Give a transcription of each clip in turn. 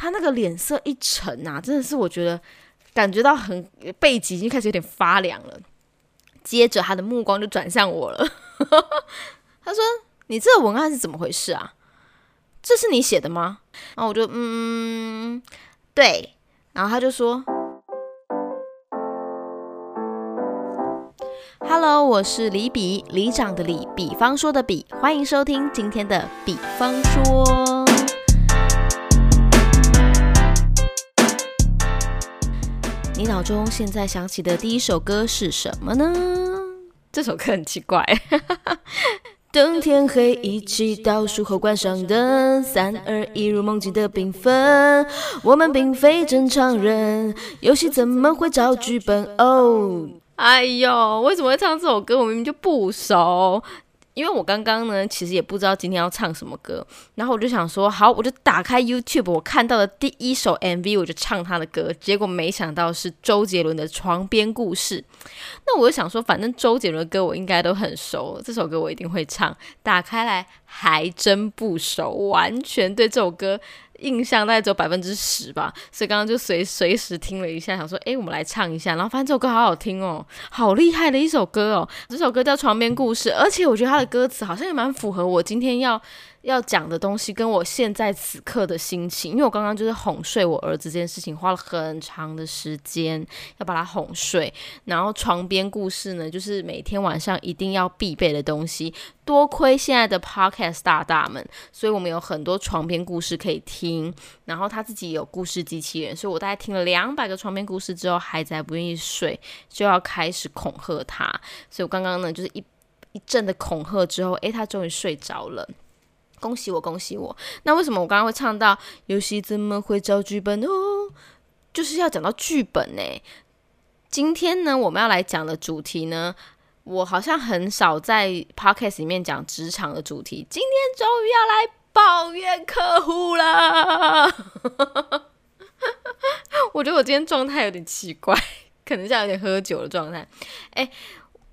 他那个脸色一沉啊，真的是我觉得感觉到很背脊已经开始有点发凉了。接着他的目光就转向我了，他说：“你这个文案是怎么回事啊？这是你写的吗？”然后我就嗯，对。然后他就说：“Hello，我是李比，李长的李，比方说的比，欢迎收听今天的比方说。”你脑中现在想起的第一首歌是什么呢？这首歌很奇怪。等天黑，一起倒数后关上灯，三二一，如梦境的缤纷。我们并非正常人，游戏怎么会找剧本？哦，哎呦，为什么会唱这首歌？我明明就不熟。因为我刚刚呢，其实也不知道今天要唱什么歌，然后我就想说，好，我就打开 YouTube，我看到的第一首 MV，我就唱他的歌，结果没想到是周杰伦的《床边故事》。那我就想说，反正周杰伦的歌我应该都很熟，这首歌我一定会唱。打开来还真不熟，完全对这首歌。印象大概只有百分之十吧，所以刚刚就随随时听了一下，想说，哎，我们来唱一下，然后发现这首歌好好听哦，好厉害的一首歌哦，这首歌叫《床边故事》，而且我觉得它的歌词好像也蛮符合我今天要。要讲的东西跟我现在此刻的心情，因为我刚刚就是哄睡我儿子这件事情花了很长的时间要把他哄睡，然后床边故事呢，就是每天晚上一定要必备的东西。多亏现在的 podcast 大大们，所以我们有很多床边故事可以听。然后他自己有故事机器人，所以我大概听了两百个床边故事之后，孩子还不愿意睡，就要开始恐吓他。所以我刚刚呢，就是一一阵的恐吓之后，诶，他终于睡着了。恭喜我，恭喜我！那为什么我刚刚会唱到游戏怎么会找剧本哦？就是要讲到剧本呢。今天呢，我们要来讲的主题呢，我好像很少在 podcast 里面讲职场的主题。今天终于要来抱怨客户了。我觉得我今天状态有点奇怪，可能像有点喝酒的状态。哎。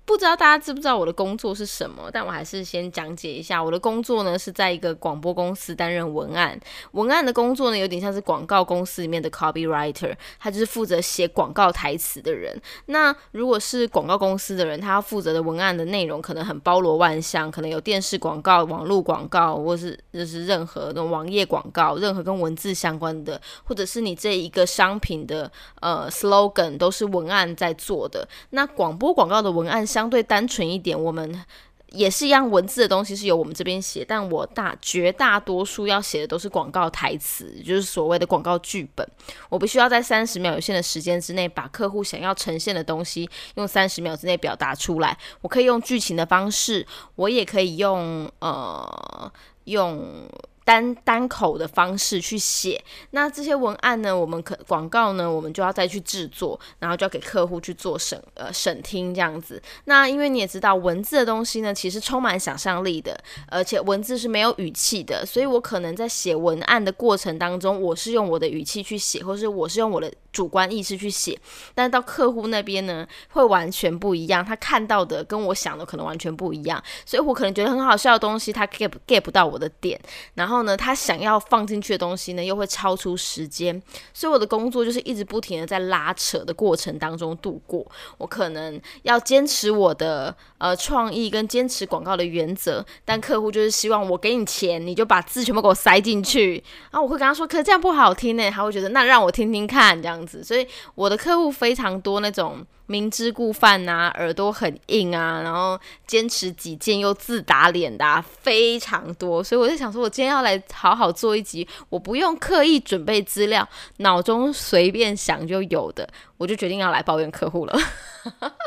不知道大家知不知道我的工作是什么，但我还是先讲解一下。我的工作呢是在一个广播公司担任文案，文案的工作呢有点像是广告公司里面的 copywriter，他就是负责写广告台词的人。那如果是广告公司的人，他要负责的文案的内容可能很包罗万象，可能有电视广告、网络广告，或是就是任何那种网页广告，任何跟文字相关的，或者是你这一个商品的呃 slogan 都是文案在做的。那广播广告的文案相相对单纯一点，我们也是一样，文字的东西是由我们这边写，但我大绝大多数要写的都是广告台词，就是所谓的广告剧本。我必须要在三十秒有限的时间之内，把客户想要呈现的东西用三十秒之内表达出来。我可以用剧情的方式，我也可以用呃用。单单口的方式去写，那这些文案呢？我们可广告呢？我们就要再去制作，然后就要给客户去做审呃审听这样子。那因为你也知道，文字的东西呢，其实充满想象力的，而且文字是没有语气的，所以我可能在写文案的过程当中，我是用我的语气去写，或是我是用我的。主观意识去写，但到客户那边呢，会完全不一样。他看到的跟我想的可能完全不一样，所以我可能觉得很好笑的东西，他 get get 不到我的点。然后后呢，他想要放进去的东西呢，又会超出时间。所以我的工作就是一直不停的在拉扯的过程当中度过。我可能要坚持我的呃创意跟坚持广告的原则，但客户就是希望我给你钱，你就把字全部给我塞进去。然后我会跟他说，可是这样不好听呢。他会觉得那让我听听看这样子。所以我的客户非常多，那种明知故犯呐，耳朵很硬啊，然后坚持己见又自打脸的非常多。所以我就想说，我今天要来好好做一集，我不用刻意准备资料，脑中随便想就有的，我就决定要来抱怨客户了。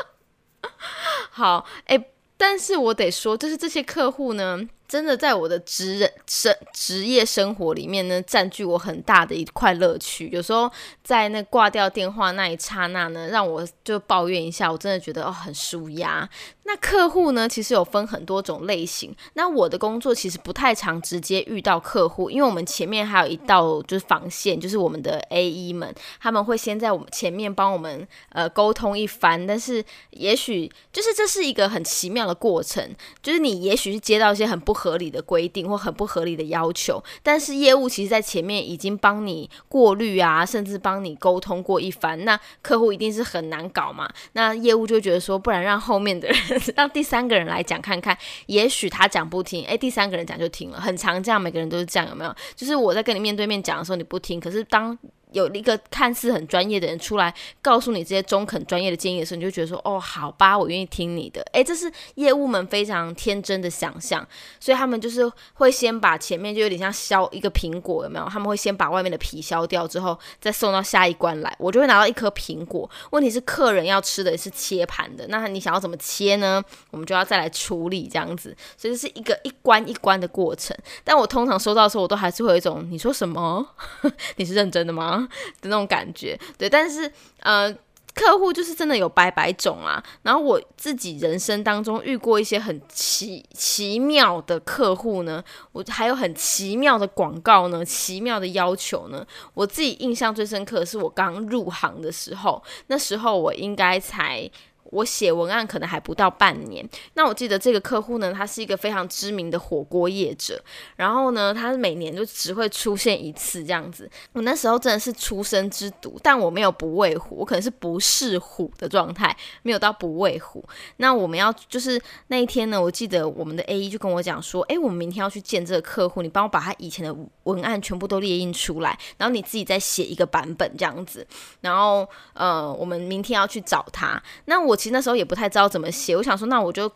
好，哎，但是我得说，就是这些客户呢。真的在我的职人生职业生活里面呢，占据我很大的一块乐趣。有时候在那挂掉电话那一刹那呢，让我就抱怨一下，我真的觉得哦很舒压。那客户呢，其实有分很多种类型。那我的工作其实不太常直接遇到客户，因为我们前面还有一道就是防线，就是我们的 A E 们，他们会先在我们前面帮我们呃沟通一番。但是也许就是这是一个很奇妙的过程，就是你也许是接到一些很不。合理的规定或很不合理的要求，但是业务其实在前面已经帮你过滤啊，甚至帮你沟通过一番，那客户一定是很难搞嘛。那业务就觉得说，不然让后面的人，让第三个人来讲看看，也许他讲不听，诶，第三个人讲就听了，很常这样，每个人都是这样，有没有？就是我在跟你面对面讲的时候你不听，可是当有一个看似很专业的人出来告诉你这些中肯专业的建议的时候，你就觉得说，哦，好吧，我愿意听你的。诶，这是业务们非常天真的想象，所以他们就是会先把前面就有点像削一个苹果，有没有？他们会先把外面的皮削掉之后，再送到下一关来，我就会拿到一颗苹果。问题是客人要吃的是切盘的，那你想要怎么切呢？我们就要再来处理这样子，所以这是一个一关一关的过程。但我通常收到的时候，我都还是会有一种，你说什么？你是认真的吗？的那种感觉，对，但是呃，客户就是真的有百百种啊。然后我自己人生当中遇过一些很奇奇妙的客户呢，我还有很奇妙的广告呢，奇妙的要求呢。我自己印象最深刻的是我刚入行的时候，那时候我应该才。我写文案可能还不到半年，那我记得这个客户呢，他是一个非常知名的火锅业者，然后呢，他每年就只会出现一次这样子。我那时候真的是出生之犊，但我没有不畏虎，我可能是不是虎的状态，没有到不畏虎。那我们要就是那一天呢，我记得我们的 A 一就跟我讲说，诶，我们明天要去见这个客户，你帮我把他以前的文案全部都列印出来，然后你自己再写一个版本这样子，然后呃，我们明天要去找他，那我。其实那时候也不太知道怎么写，我想说，那我就。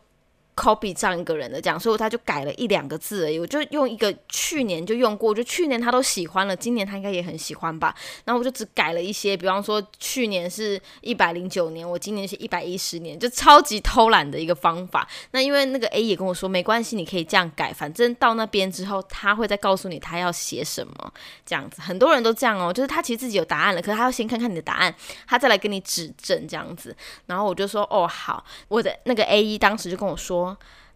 Copy 上一个人的讲，所以他就改了一两个字而已。我就用一个去年就用过，就去年他都喜欢了，今年他应该也很喜欢吧。然后我就只改了一些，比方说去年是一百零九年，我今年是一百一十年，就超级偷懒的一个方法。那因为那个 A 也跟我说，没关系，你可以这样改，反正到那边之后，他会再告诉你他要写什么这样子。很多人都这样哦，就是他其实自己有答案了，可是他要先看看你的答案，他再来跟你指正这样子。然后我就说，哦好，我的那个 A 一当时就跟我说。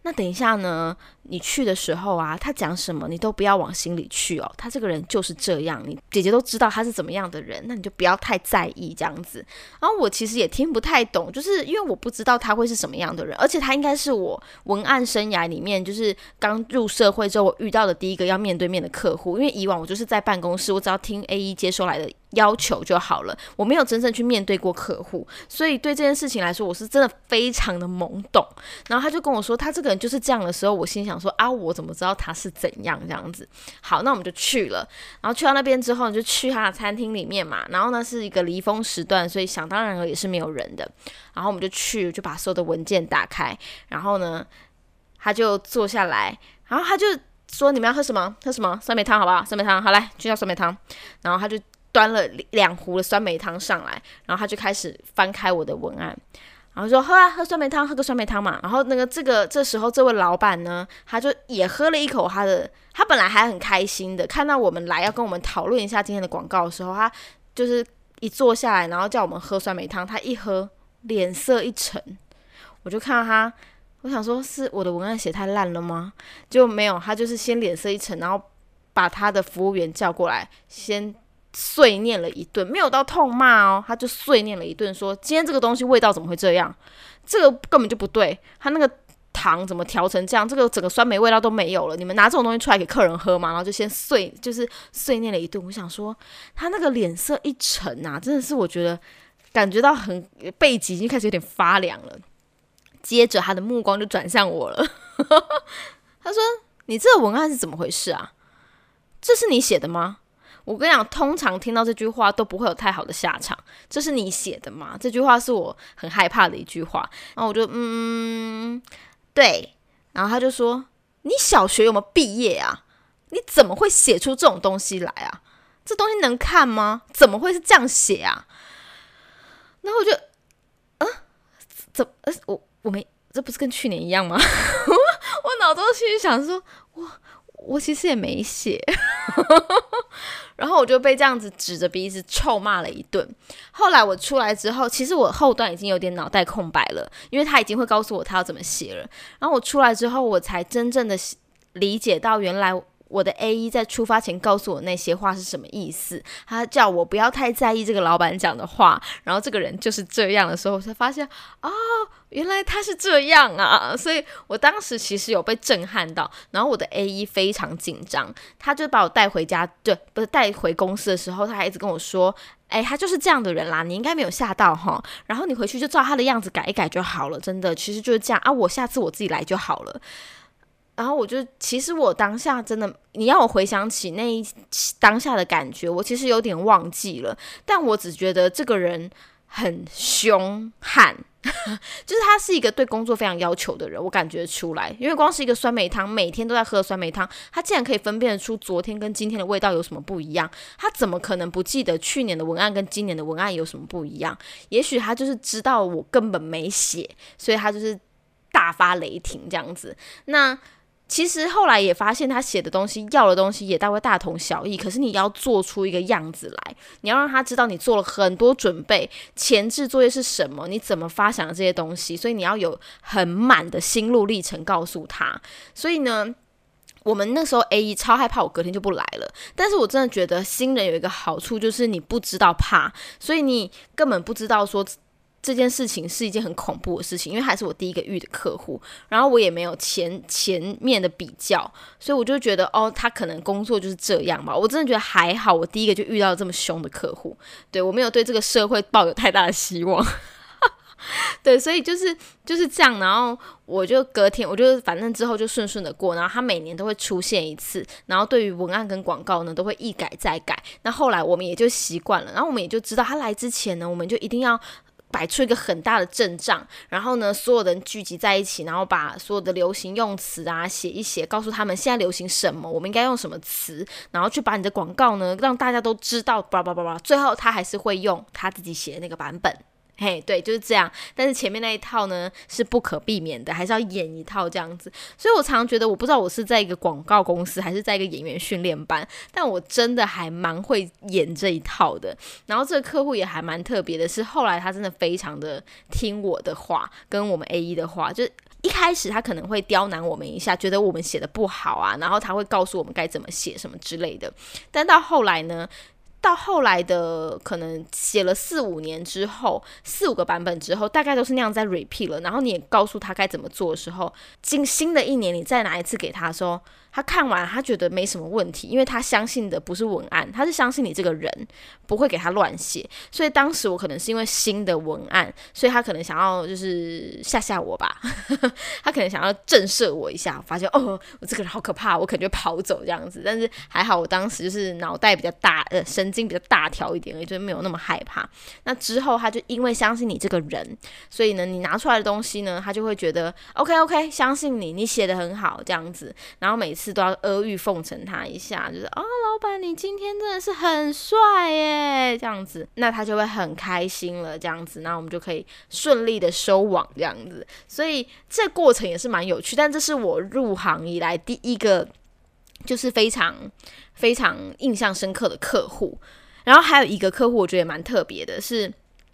那等一下呢？你去的时候啊，他讲什么你都不要往心里去哦。他这个人就是这样，你姐姐都知道他是怎么样的人，那你就不要太在意这样子。然后我其实也听不太懂，就是因为我不知道他会是什么样的人，而且他应该是我文案生涯里面就是刚入社会之后我遇到的第一个要面对面的客户。因为以往我就是在办公室，我只要听 A 一接收来的。要求就好了，我没有真正去面对过客户，所以对这件事情来说，我是真的非常的懵懂。然后他就跟我说，他这个人就是这样的时候，我心想说啊，我怎么知道他是怎样这样子？好，那我们就去了。然后去到那边之后，就去他的餐厅里面嘛。然后呢是一个离峰时段，所以想当然了也是没有人的。然后我们就去，就把所有的文件打开。然后呢，他就坐下来，然后他就说：“你们要喝什么？喝什么酸梅汤，好不好？酸梅汤，好来，就叫酸梅汤。”然后他就。端了两壶的酸梅汤上来，然后他就开始翻开我的文案，然后说喝啊喝酸梅汤，喝个酸梅汤嘛。然后那个这个这时候这位老板呢，他就也喝了一口他的，他本来还很开心的，看到我们来要跟我们讨论一下今天的广告的时候，他就是一坐下来，然后叫我们喝酸梅汤，他一喝脸色一沉，我就看到他，我想说是我的文案写太烂了吗？就没有，他就是先脸色一沉，然后把他的服务员叫过来，先。碎念了一顿，没有到痛骂哦，他就碎念了一顿，说今天这个东西味道怎么会这样？这个根本就不对，他那个糖怎么调成这样？这个整个酸梅味道都没有了，你们拿这种东西出来给客人喝吗？然后就先碎，就是碎念了一顿。我想说，他那个脸色一沉啊，真的是我觉得感觉到很背脊已经开始有点发凉了。接着他的目光就转向我了，他说：“你这个文案是怎么回事啊？这是你写的吗？”我跟你讲，通常听到这句话都不会有太好的下场。这是你写的吗？这句话是我很害怕的一句话。然后我就嗯，对。然后他就说：“你小学有没有毕业啊？你怎么会写出这种东西来啊？这东西能看吗？怎么会是这样写啊？”然后我就，嗯，怎呃，我我没，这不是跟去年一样吗？我脑中心里想说，哇。我其实也没写，然后我就被这样子指着鼻子臭骂了一顿。后来我出来之后，其实我后段已经有点脑袋空白了，因为他已经会告诉我他要怎么写了。然后我出来之后，我才真正的理解到，原来我的 A 一在出发前告诉我那些话是什么意思，他叫我不要太在意这个老板讲的话，然后这个人就是这样的时候，我才发现哦，原来他是这样啊，所以我当时其实有被震撼到，然后我的 A 一非常紧张，他就把我带回家，对，不是带回公司的时候，他还一直跟我说。哎，他就是这样的人啦，你应该没有吓到哈。然后你回去就照他的样子改一改就好了，真的，其实就是这样啊。我下次我自己来就好了。然后我就，其实我当下真的，你让我回想起那一当下的感觉，我其实有点忘记了。但我只觉得这个人很凶悍。就是他是一个对工作非常要求的人，我感觉出来，因为光是一个酸梅汤，每天都在喝酸梅汤，他竟然可以分辨出昨天跟今天的味道有什么不一样，他怎么可能不记得去年的文案跟今年的文案有什么不一样？也许他就是知道我根本没写，所以他就是大发雷霆这样子。那。其实后来也发现，他写的东西、要的东西也大概大同小异。可是你要做出一个样子来，你要让他知道你做了很多准备，前置作业是什么，你怎么发想的这些东西。所以你要有很满的心路历程告诉他。所以呢，我们那时候 A 一超害怕，我隔天就不来了。但是我真的觉得新人有一个好处，就是你不知道怕，所以你根本不知道说。这件事情是一件很恐怖的事情，因为还是我第一个遇的客户，然后我也没有前前面的比较，所以我就觉得哦，他可能工作就是这样吧。我真的觉得还好，我第一个就遇到这么凶的客户，对我没有对这个社会抱有太大的希望。对，所以就是就是这样，然后我就隔天，我就反正之后就顺顺的过，然后他每年都会出现一次，然后对于文案跟广告呢，都会一改再改。那后来我们也就习惯了，然后我们也就知道他来之前呢，我们就一定要。摆出一个很大的阵仗，然后呢，所有人聚集在一起，然后把所有的流行用词啊写一写，告诉他们现在流行什么，我们应该用什么词，然后去把你的广告呢让大家都知道，叭叭叭叭，最后他还是会用他自己写的那个版本。嘿，对，就是这样。但是前面那一套呢是不可避免的，还是要演一套这样子。所以我常常觉得，我不知道我是在一个广告公司，还是在一个演员训练班，但我真的还蛮会演这一套的。然后这个客户也还蛮特别的，是后来他真的非常的听我的话，跟我们 A 一的话，就一开始他可能会刁难我们一下，觉得我们写的不好啊，然后他会告诉我们该怎么写什么之类的。但到后来呢？到后来的可能写了四五年之后，四五个版本之后，大概都是那样在 repeat 了。然后你也告诉他该怎么做的时候，进新的一年你再拿一次给他说。他看完，他觉得没什么问题，因为他相信的不是文案，他是相信你这个人不会给他乱写。所以当时我可能是因为新的文案，所以他可能想要就是吓吓我吧，他可能想要震慑我一下。发现哦，我这个人好可怕，我可能就跑走这样子。但是还好，我当时就是脑袋比较大，呃，身经比较大条一点，也就没有那么害怕。那之后他就因为相信你这个人，所以呢，你拿出来的东西呢，他就会觉得 OK OK，相信你，你写的很好这样子。然后每次。次都要阿谀奉承他一下，就是啊，老板，你今天真的是很帅耶，这样子，那他就会很开心了，这样子，那我们就可以顺利的收网，这样子。所以这过程也是蛮有趣，但这是我入行以来第一个就是非常非常印象深刻的客户。然后还有一个客户，我觉得也蛮特别的，是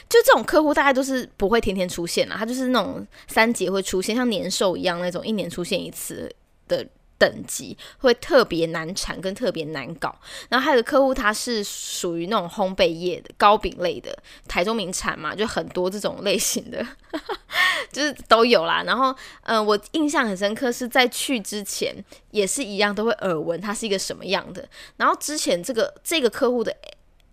就这种客户大概都是不会天天出现啦，他就是那种三节会出现，像年兽一样那种，一年出现一次的。等级会特别难产跟特别难搞，然后还有个客户，他是属于那种烘焙业的糕饼类的，台中名产嘛，就很多这种类型的，就是都有啦。然后，嗯，我印象很深刻，是在去之前也是一样，都会耳闻它是一个什么样的。然后之前这个这个客户的。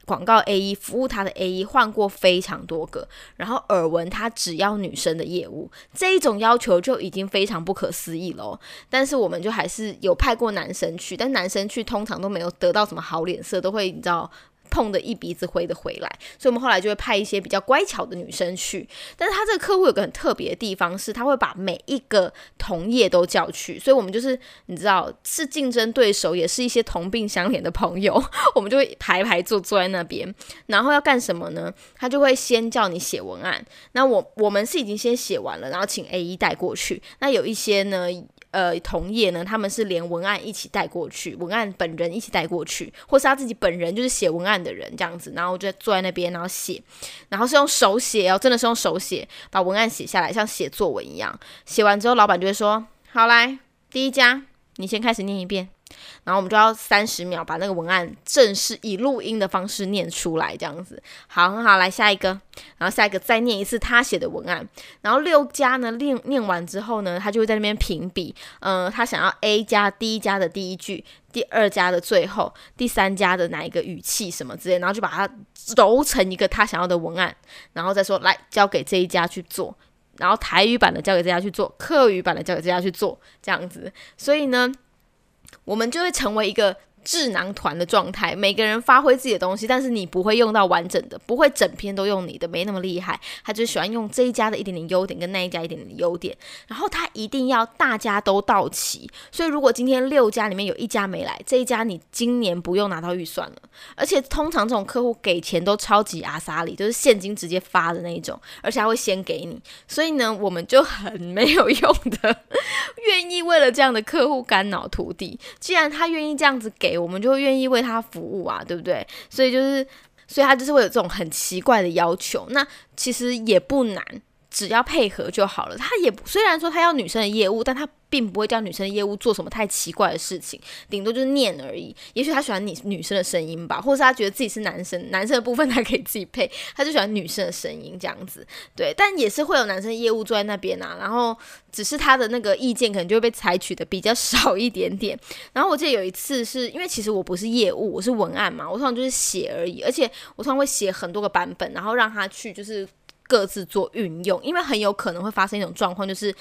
广告 A 一服务他的 A 一换过非常多个，然后耳闻他只要女生的业务，这一种要求就已经非常不可思议了。但是我们就还是有派过男生去，但男生去通常都没有得到什么好脸色，都会你知道。碰的一鼻子灰的回来，所以我们后来就会派一些比较乖巧的女生去。但是他这个客户有个很特别的地方，是他会把每一个同业都叫去，所以我们就是你知道是竞争对手，也是一些同病相怜的朋友，我们就会排排坐坐在那边。然后要干什么呢？他就会先叫你写文案。那我我们是已经先写完了，然后请 A 一带过去。那有一些呢？呃，同业呢，他们是连文案一起带过去，文案本人一起带过去，或是他自己本人就是写文案的人这样子，然后就坐在那边，然后写，然后是用手写哦，真的是用手写把文案写下来，像写作文一样。写完之后，老板就会说：“好来，第一家，你先开始念一遍。”然后我们就要三十秒把那个文案正式以录音的方式念出来，这样子。好，很好，来下一个，然后下一个再念一次他写的文案。然后六加呢念念完之后呢，他就会在那边评比，嗯，他想要 A 加第一加的第一句，第二加的最后，第三加的哪一个语气什么之类，然后就把它揉成一个他想要的文案，然后再说来交给这一家去做，然后台语版的交给这家去做，客语版的交给这家去做，这样子。所以呢。我们就会成为一个。智囊团的状态，每个人发挥自己的东西，但是你不会用到完整的，不会整篇都用你的，没那么厉害。他就喜欢用这一家的一点点优点跟那一家一点点优点，然后他一定要大家都到齐。所以如果今天六家里面有一家没来，这一家你今年不用拿到预算了。而且通常这种客户给钱都超级阿萨里，就是现金直接发的那一种，而且还会先给你。所以呢，我们就很没有用的，愿意为了这样的客户肝脑涂地。既然他愿意这样子给。我们就愿意为他服务啊，对不对？所以就是，所以他就是会有这种很奇怪的要求。那其实也不难，只要配合就好了。他也虽然说他要女生的业务，但他。并不会叫女生的业务做什么太奇怪的事情，顶多就是念而已。也许他喜欢你女生的声音吧，或者是他觉得自己是男生，男生的部分他可以自己配，他就喜欢女生的声音这样子。对，但也是会有男生业务坐在那边啊，然后只是他的那个意见可能就会被采取的比较少一点点。然后我记得有一次是因为其实我不是业务，我是文案嘛，我通常就是写而已，而且我通常会写很多个版本，然后让他去就是各自做运用，因为很有可能会发生一种状况，就是。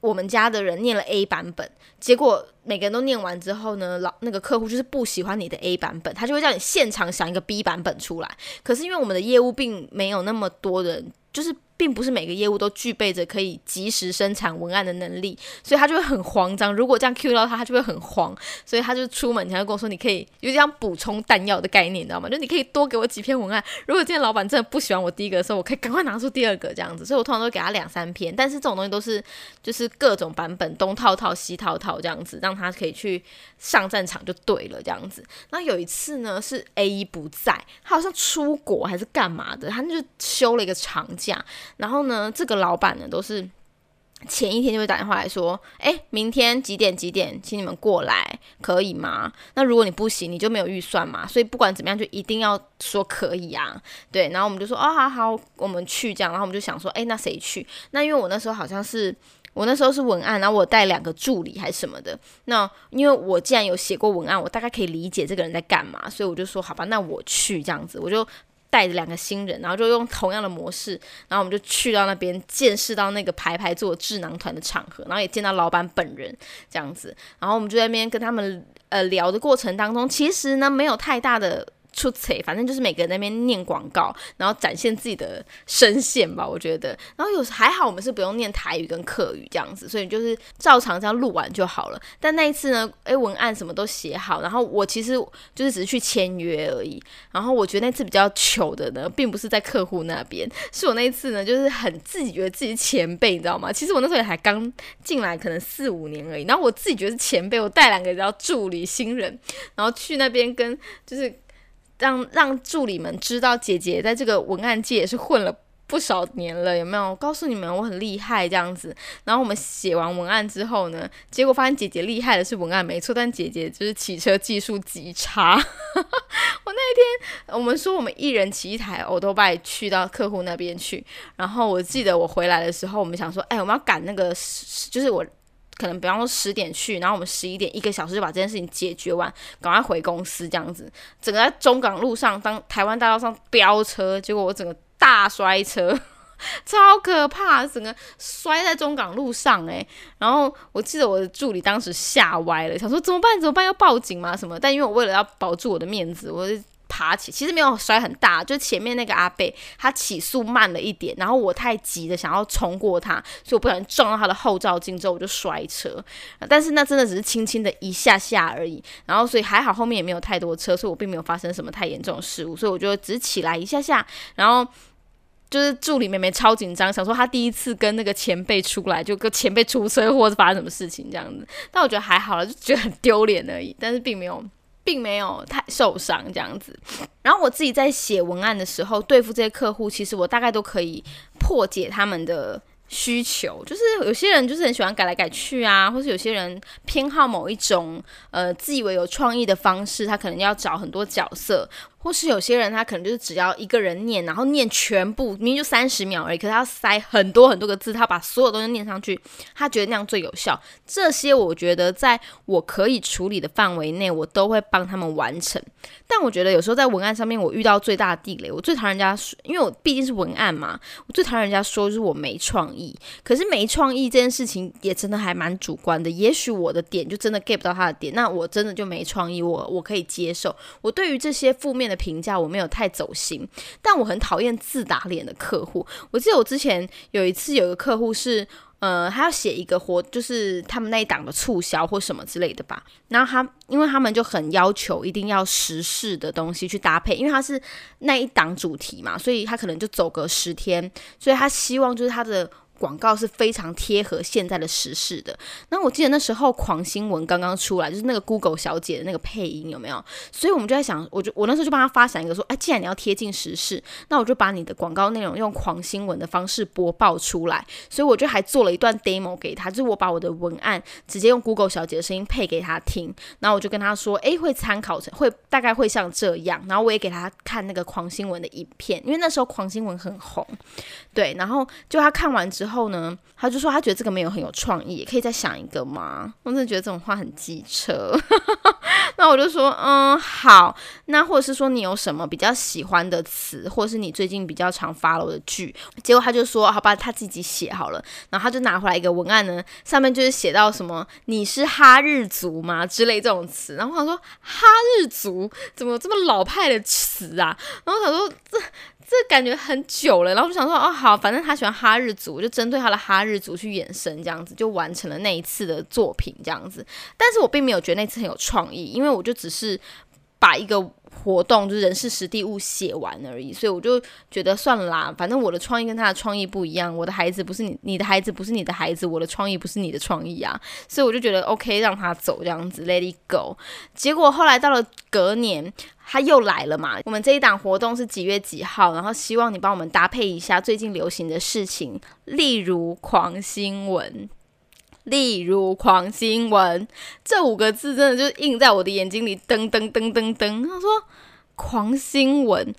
我们家的人念了 A 版本，结果每个人都念完之后呢，老那个客户就是不喜欢你的 A 版本，他就会叫你现场想一个 B 版本出来。可是因为我们的业务并没有那么多人，就是。并不是每个业务都具备着可以及时生产文案的能力，所以他就会很慌张。如果这样 Q 到他，他就会很慌，所以他就出门前就跟我说：“你可以有点像补充弹药的概念，你知道吗？就你可以多给我几篇文案。如果今天老板真的不喜欢我第一个的时候，我可以赶快拿出第二个这样子。所以我通常都给他两三篇，但是这种东西都是就是各种版本东套套西套套这样子，让他可以去上战场就对了这样子。那有一次呢，是 A 一不在，他好像出国还是干嘛的，他就休了一个长假。然后呢，这个老板呢，都是前一天就会打电话来说，哎，明天几点几点，请你们过来，可以吗？那如果你不行，你就没有预算嘛，所以不管怎么样，就一定要说可以啊。对，然后我们就说，哦，好好，我们去这样。然后我们就想说，哎，那谁去？那因为我那时候好像是我那时候是文案，然后我带两个助理还是什么的。那因为我既然有写过文案，我大概可以理解这个人在干嘛，所以我就说，好吧，那我去这样子，我就。带着两个新人，然后就用同样的模式，然后我们就去到那边见识到那个排排坐智囊团的场合，然后也见到老板本人这样子，然后我们就在那边跟他们呃聊的过程当中，其实呢没有太大的。出彩，反正就是每个人那边念广告，然后展现自己的声线吧，我觉得。然后有还好，我们是不用念台语跟客语这样子，所以就是照常这样录完就好了。但那一次呢，诶，文案什么都写好，然后我其实就是只是去签约而已。然后我觉得那次比较糗的呢，并不是在客户那边，是我那一次呢，就是很自己觉得自己前辈，你知道吗？其实我那时候也还刚进来，可能四五年而已。然后我自己觉得是前辈，我带两个叫助理新人，然后去那边跟就是。让让助理们知道，姐姐在这个文案界也是混了不少年了，有没有？告诉你们，我很厉害这样子。然后我们写完文案之后呢，结果发现姐姐厉害的是文案没错，但姐姐就是骑车技术极差。我那一天，我们说我们一人骑一台欧都拜去到客户那边去，然后我记得我回来的时候，我们想说，哎，我们要赶那个，就是我。可能比方说十点去，然后我们十一点一个小时就把这件事情解决完，赶快回公司这样子。整个在中港路上，当台湾大道上飙车，结果我整个大摔车，超可怕，整个摔在中港路上诶。然后我记得我的助理当时吓歪了，想说怎么办？怎么办？要报警吗？什么？但因为我为了要保住我的面子，我就。爬起，其实没有摔很大，就前面那个阿贝他起速慢了一点，然后我太急的想要冲过他，所以我不小心撞到他的后照镜之后我就摔车，但是那真的只是轻轻的一下下而已，然后所以还好后面也没有太多车，所以我并没有发生什么太严重的事故，所以我就只起来一下下，然后就是助理妹妹超紧张，想说她第一次跟那个前辈出来，就跟前辈出车祸是发生什么事情这样子，但我觉得还好了，就觉得很丢脸而已，但是并没有。并没有太受伤这样子，然后我自己在写文案的时候，对付这些客户，其实我大概都可以破解他们的需求，就是有些人就是很喜欢改来改去啊，或是有些人偏好某一种呃自以为有创意的方式，他可能要找很多角色。或是有些人他可能就是只要一个人念，然后念全部，明明就三十秒而已，可是他要塞很多很多个字，他把所有东西念上去，他觉得那样最有效。这些我觉得在我可以处理的范围内，我都会帮他们完成。但我觉得有时候在文案上面，我遇到最大的地雷，我最讨厌人家说，因为我毕竟是文案嘛，我最讨厌人家说就是我没创意。可是没创意这件事情也真的还蛮主观的，也许我的点就真的 get 不到他的点，那我真的就没创意，我我可以接受。我对于这些负面的。评价我没有太走心，但我很讨厌自打脸的客户。我记得我之前有一次有一个客户是，呃，他要写一个活，就是他们那一档的促销或什么之类的吧。然后他，因为他们就很要求一定要时事的东西去搭配，因为他是那一档主题嘛，所以他可能就走个十天，所以他希望就是他的。广告是非常贴合现在的时事的。那我记得那时候狂新闻刚刚出来，就是那个 Google 小姐的那个配音有没有？所以我们就在想，我就我那时候就帮他发想一个说，哎，既然你要贴近时事，那我就把你的广告内容用狂新闻的方式播报出来。所以我就还做了一段 demo 给他，就是我把我的文案直接用 Google 小姐的声音配给他听。然后我就跟他说，哎，会参考成会大概会像这样。然后我也给他看那个狂新闻的影片，因为那时候狂新闻很红。对，然后就他看完之后后呢，他就说他觉得这个没有很有创意，可以再想一个吗？我真的觉得这种话很机车。那我就说，嗯，好，那或者是说你有什么比较喜欢的词，或者是你最近比较常发了的剧？结果他就说，好吧，他自己写好了。然后他就拿回来一个文案呢，上面就是写到什么你是哈日族吗之类这种词。然后他说哈日族怎么这么老派的词啊？然后他说这。这感觉很久了，然后就想说，哦，好，反正他喜欢哈日族，我就针对他的哈日族去衍生，这样子就完成了那一次的作品，这样子。但是我并没有觉得那次很有创意，因为我就只是把一个。活动就是人事实地物写完而已，所以我就觉得算了啦，反正我的创意跟他的创意不一样，我的孩子不是你，你的孩子不是你的孩子，我的创意不是你的创意啊，所以我就觉得 OK，让他走这样子，Let it go。结果后来到了隔年，他又来了嘛，我们这一档活动是几月几号？然后希望你帮我们搭配一下最近流行的事情，例如狂新闻。例如狂新闻这五个字，真的就印在我的眼睛里，噔噔噔噔噔。他说狂新闻，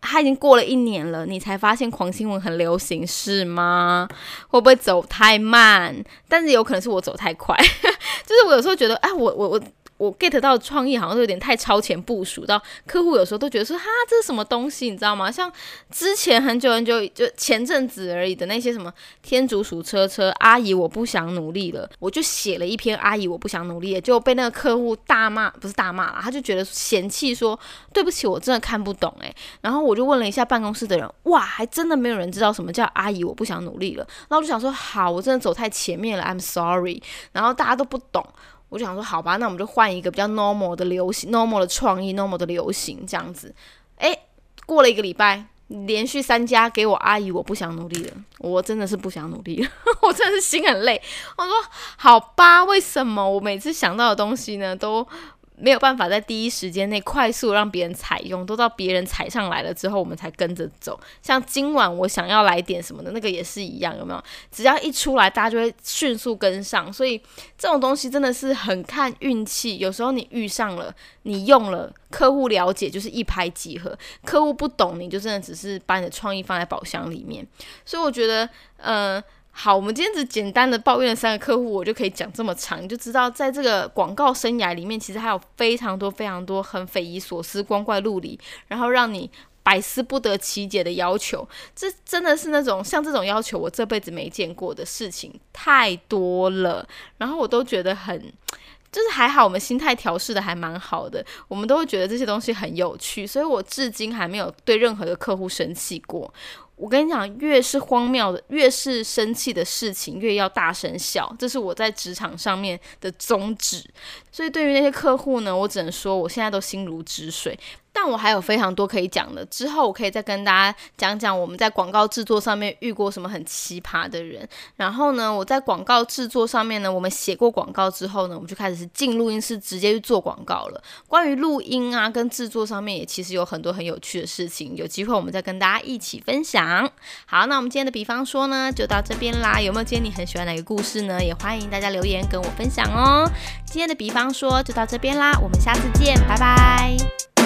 他已经过了一年了，你才发现狂新闻很流行是吗？会不会走太慢？但是有可能是我走太快，就是我有时候觉得，哎，我我我。我 get 到创意好像都有点太超前部署，到客户有时候都觉得说哈这是什么东西，你知道吗？像之前很久很久就前阵子而已的那些什么天竺鼠车车阿姨我不想努力了，我就写了一篇阿姨我不想努力了，就被那个客户大骂，不是大骂了，他就觉得嫌弃说对不起我真的看不懂诶。然后我就问了一下办公室的人，哇还真的没有人知道什么叫阿姨我不想努力了，然后我就想说好我真的走太前面了，I'm sorry，然后大家都不懂。我就想说，好吧，那我们就换一个比较 normal 的流行，normal 的创意，normal 的流行这样子。诶，过了一个礼拜，连续三家给我阿姨，我不想努力了，我真的是不想努力了，我真的是心很累。我说，好吧，为什么我每次想到的东西呢，都？没有办法在第一时间内快速让别人采用，都到别人踩上来了之后，我们才跟着走。像今晚我想要来点什么的那个也是一样，有没有？只要一出来，大家就会迅速跟上。所以这种东西真的是很看运气。有时候你遇上了，你用了，客户了解就是一拍即合；客户不懂，你就真的只是把你的创意放在宝箱里面。所以我觉得，呃。好，我们今天只简单的抱怨了三个客户，我就可以讲这么长，你就知道在这个广告生涯里面，其实还有非常多非常多很匪夷所思、光怪陆离，然后让你百思不得其解的要求。这真的是那种像这种要求，我这辈子没见过的事情太多了，然后我都觉得很，就是还好，我们心态调试的还蛮好的，我们都会觉得这些东西很有趣，所以我至今还没有对任何的客户生气过。我跟你讲，越是荒谬的，越是生气的事情，越要大声笑，这是我在职场上面的宗旨。所以对于那些客户呢，我只能说，我现在都心如止水。但我还有非常多可以讲的，之后我可以再跟大家讲讲我们在广告制作上面遇过什么很奇葩的人。然后呢，我在广告制作上面呢，我们写过广告之后呢，我们就开始是进录音室直接去做广告了。关于录音啊跟制作上面也其实有很多很有趣的事情，有机会我们再跟大家一起分享。好，那我们今天的比方说呢，就到这边啦。有没有今天你很喜欢哪个故事呢？也欢迎大家留言跟我分享哦。今天的比方说就到这边啦，我们下次见，拜拜。